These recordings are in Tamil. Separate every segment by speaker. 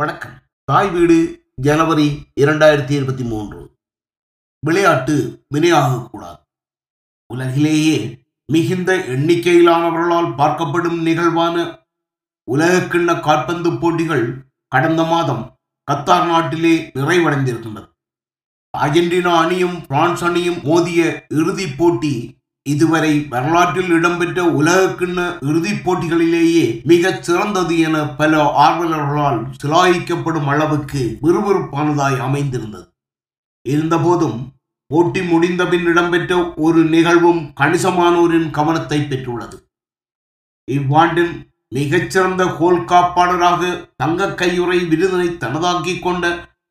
Speaker 1: வணக்கம். தாய் வீடு ஜனவரி இரண்டாயிரத்தி இருபத்தி மூன்று. விளையாட்டு வினையாகக்கூடாது. உலகிலேயே மிகுந்த எண்ணிக்கையிலானவர்களால் பார்க்கப்படும் நிகழ்வான உலகக்கிண்ண காற்பந்து போட்டிகள் கடந்த மாதம் கத்தார் நாட்டிலே நிறைவடைந்திருக்கின்றது. அர்ஜென்டினா அணியும் பிரான்ஸ் அணியும் மோதிய இறுதிப் போட்டி இதுவரை வரலாற்றில் இடம்பெற்ற உலகக்கிண்ண இறுதிப் போட்டிகளிலேயே மிகச் சிறந்தது என பல ஆர்வலர்களால் சிலாயிக்கப்படும் அளவுக்கு விறுவிறுப்பானதாய் அமைந்திருந்தது. இருந்தபோதும் போட்டி முடிந்தபின் இடம்பெற்ற ஒரு நிகழ்வும் கணிசமானோரின் கவனத்தை பெற்றுள்ளது. இவ்வாண்டின் மிகச்சிறந்த கோல் காப்பாளராக தங்க கையுறை விருதினை தனதாக்கிக் கொண்ட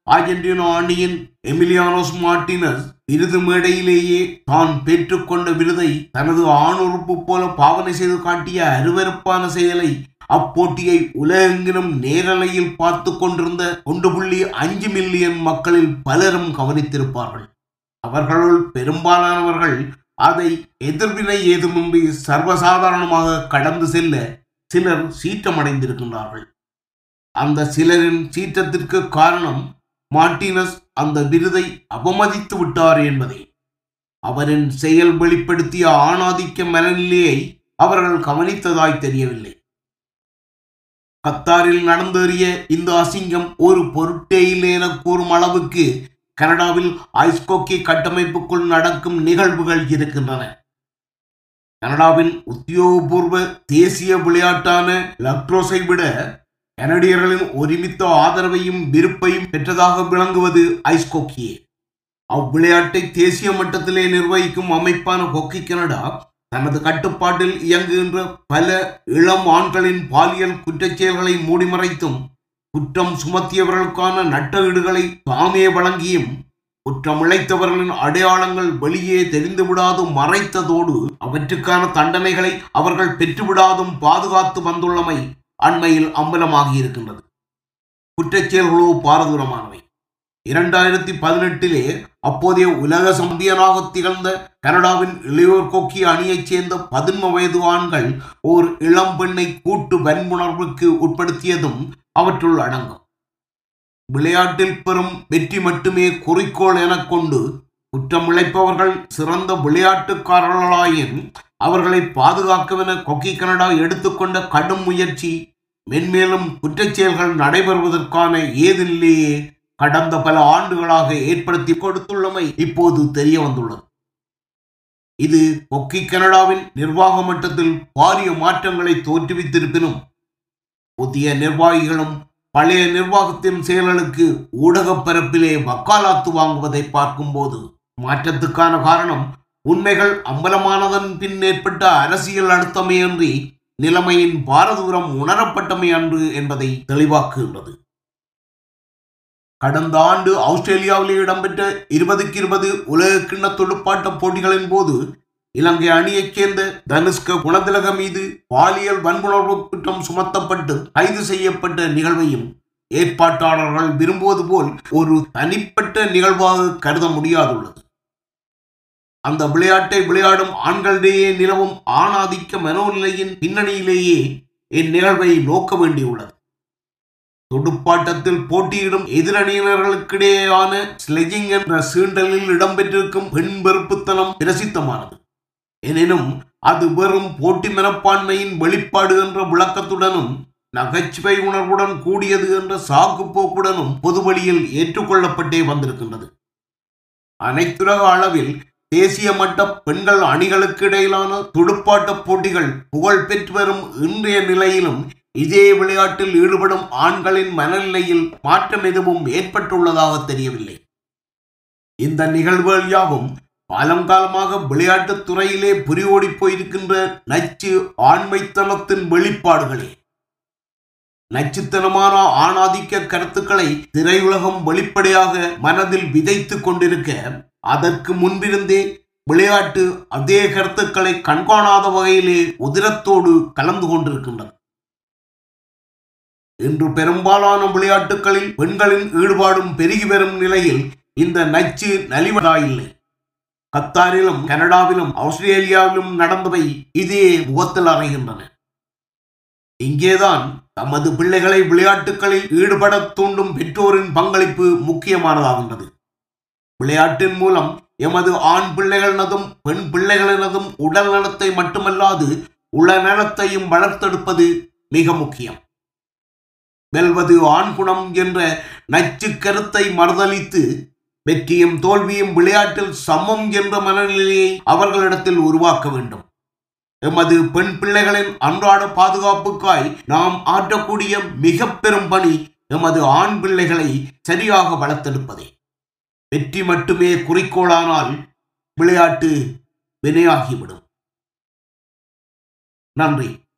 Speaker 1: அர்ஜென்டினா அணியின் எமிலியானோஸ் மார்டினஸ் விருது மேடையிலேயே தான் பெற்றுக்கொண்ட விருதை தனது ஆணுறுப்பு போல பாவனை செய்து காட்டிய அருவருப்பான செயலை அப்போட்டியை உலகெங்கிலும் நேரலையில் பார்த்து கொண்டிருந்த ஒன்று புள்ளி அஞ்சு மில்லியன் மக்களில் பலரும் கவனித்திருப்பார்கள். அவர்களுள் பெரும்பாலானவர்கள் அதை எதிர்வினை ஏதுமின்றி சர்வசாதாரணமாக கடந்து செல்ல சிலர் சீற்றமடைந்திருக்கின்றார்கள். அந்த சிலரின் சீற்றத்திற்கு காரணம் மார்டினஸ் அந்த விருதை அவமதித்து விட்டார் என்பதை. அவரின் செயல் வெளிப்படுத்திய ஆணாதிக்க மனநிலையை அவர்கள் கவனித்ததாய் தெரியவில்லை. கத்தாரில் நடந்தேறிய இந்த அசிங்கம் ஒரு பொருட்டே இல்லை என கூறும் அளவுக்கு கனடாவில் ஐஸ்கோக்கி கட்டமைப்புக்குள் நடக்கும் நிகழ்வுகள் இருக்கின்றன. கனடாவின் உத்தியோகபூர்வ தேசிய விளையாட்டான லக்ரோஸை விட கனடியர்களின் ஒருமித்த ஆதரவையும் விருப்பையும் பெற்றதாக விளங்குவது ஐஸ்கோக்கியே அவ்விளையாட்டை தேசிய மட்டத்திலே நிர்வகிக்கும் அமைப்பான ஹொக்கி கனடா தனது கட்டுப்பாட்டில் இயங்குகின்ற பல இளம் ஆண்களின் பாலியல் குற்றச்செயல்களை மூடிமறைத்தும் குற்றம் சுமத்தியவர்களுக்கான நட்டஈடுகளை தாமே வழங்கியும் குற்றம் இழைத்தவர்களின் அடையாளங்கள் வெளியே தெரிந்துவிடாது மறைத்ததோடு அவற்றுக்கான தண்டனைகளை அவர்கள் பெற்றுவிடாதும் பாதுகாத்து வந்துள்ளமை அண்மையில் அம்பலமாகி இருக்கின்றது. குற்றச்செயல்களோ பாரதூரமானவை. இரண்டாயிரத்தி பதினெட்டிலே அப்போதைய உலக சம்பியனாக திகழ்ந்த கனடாவின் இளையோர் கொக்கி அணியைச் சேர்ந்த பதின்ம வயது ஆண்கள் ஓர் இளம் பெண்ணை கூட்டு வன்புணர்வுக்கு உட்படுத்தியதும் அவற்றுள் அடங்கும். விளையாட்டில் பெறும் வெற்றி மட்டுமே குறிக்கோள் எனக் கொண்டு குற்றமிழைப்பவர்கள் சிறந்த விளையாட்டுக்காரர்களாயின் அவர்களை பாதுகாக்கவென கொக்கி கனடா எடுத்துக்கொண்ட கடும் முயற்சி மென்மேலும் குற்றச்செயல்கள் நடைபெறுவதற்கான ஏதில்லையே கடந்த பல ஆண்டுகளாக ஏற்படுத்தி கொடுத்துள்ளமை இப்போது தெரிய வந்துள்ளது. இது கொக்கி கனடாவின் நிர்வாக மட்டத்தில் பாரிய மாற்றங்களை தோற்றுவித்திருப்பினும் புதிய நிர்வாகிகளும் பழைய நிர்வாகத்தின் செயல்களுக்கு ஊடகப் பரப்பிலே வக்காலாத்து வாங்குவதை பார்க்கும்போது மாற்றத்துக்கான காரணம் உண்மைகள் அம்பலமானதன் பின் ஏற்பட்ட அரசியல் அழுத்தமையன்றி நிலைமையின் பாரதூரம் உணரப்பட்டமை அன்று என்பதை தெளிவாக்குகின்றது. கடந்த ஆண்டு ஆஸ்திரேலியாவில் இடம்பெற்ற இருபதுக்கு இருபது உலக கிண்ண துடுப்பாட்ட போட்டிகளின் போது இலங்கை அணியைச் சேர்ந்த தனுஷ்க குணதிலக மீது பாலியல் வன்புணர்வு குற்றம் சுமத்தப்பட்டு கைது செய்யப்பட்ட நிகழ்வையும் ஏற்பாட்டாளர்கள் விரும்புவது போல் ஒரு தனிப்பட்ட நிகழ்வாக கருத முடியாதுள்ளது. அந்த விளையாட்டை விளையாடும் ஆண்களிடையே நிலவும் ஆணாதிக்க மனோநிலையின் பின்னணியிலேயே இந்நிகழ்வை நோக்க வேண்டியுள்ளது. துடுப்பாட்டத்தில் போட்டியிடும் எதிரணியினர்களுக்கிடையேயான ஸ்லெஜிங் என்ற சீண்டலில் இடம்பெற்றிருக்கும் பெண் வெறுப்புத்தனம் பிரசித்தமானது. எனினும் அது வெறும் போட்டி மனப்பான்மையின் வெளிப்பாடு என்ற விளக்கத்துடனும் நகைச்சுவை உணர்வுடன் கூடியது என்ற சாக்கு போக்குடனும் பொதுவழியில் ஏற்றுக்கொள்ளப்பட்டே வந்திருக்கின்றது. அனைத்துலக அளவில் தேசிய மட்ட பெண்கள் அணிகளுக்கு இடையிலான துடுப்பாட்ட போட்டிகள் புகழ் பெற்று வரும் இன்றைய நிலையிலும் இதே விளையாட்டில் ஈடுபடும் ஆண்களின் மனநிலையில் மாற்றம் எதுவும் ஏற்பட்டுள்ளதாக தெரியவில்லை. இந்த நிகழ்வுகள் யாவும் காலங்காலமாக விளையாட்டுத் துறையிலே புரியோடி போயிருக்கின்ற நச்சு ஆண்மைத்தனத்தின் வெளிப்பாடுகளே. நச்சுத்தனமான ஆணாதிக்க கருத்துக்களை திரையுலகம் வெளிப்படையாக மனதில் விதைத்துக் கொண்டிருக்க அதற்கு முன்பிருந்தே விளையாட்டு அதே கருத்துக்களை கண்காணாத வகையிலே உதிரத்தோடு கலந்து கொண்டிருக்கின்றது. இன்று பெரும்பாலான விளையாட்டுகளில் பெண்களின் ஈடுபாடும் பெருகி வரும் நிலையில் இந்த நச்சு நலிவதாயில்லை கத்தாரிலும் கனடாவிலும் ஆஸ்திரேலியாவிலும் நடந்தவை இதே முகத்தில் அறைகின்றன. இங்கேதான் தமது பிள்ளைகளை விளையாட்டுகளில் ஈடுபடத் தூண்டும் பெற்றோரின் பங்களிப்பு முக்கியமானதாகின்றது. விளையாட்டின் மூலம் எமது ஆண் பிள்ளைகளினதும் பெண் பிள்ளைகளினதும் உடல் நலத்தை மட்டுமல்லாது உளநலத்தையும் வளர்த்தெடுப்பது மிக முக்கியம். வெல்வது ஆண் குணம் என்ற நச்சு கருத்தை மறுதளித்து வெற்றியும் தோல்வியும் விளையாட்டில் சமம் என்ற மனநிலையை அவர்களிடத்தில் உருவாக்க வேண்டும். எமது பெண் பிள்ளைகளின் அன்றாட பாதுகாப்புக்காய் நாம் ஆற்றக்கூடிய மிக பெரும் பணி எமது ஆண் பிள்ளைகளை சரியாக வளர்த்தெடுப்பதே. வெற்றி மட்டுமே குறிக்கோளானால் விளையாட்டு வினையாகிவிடும். நன்றி.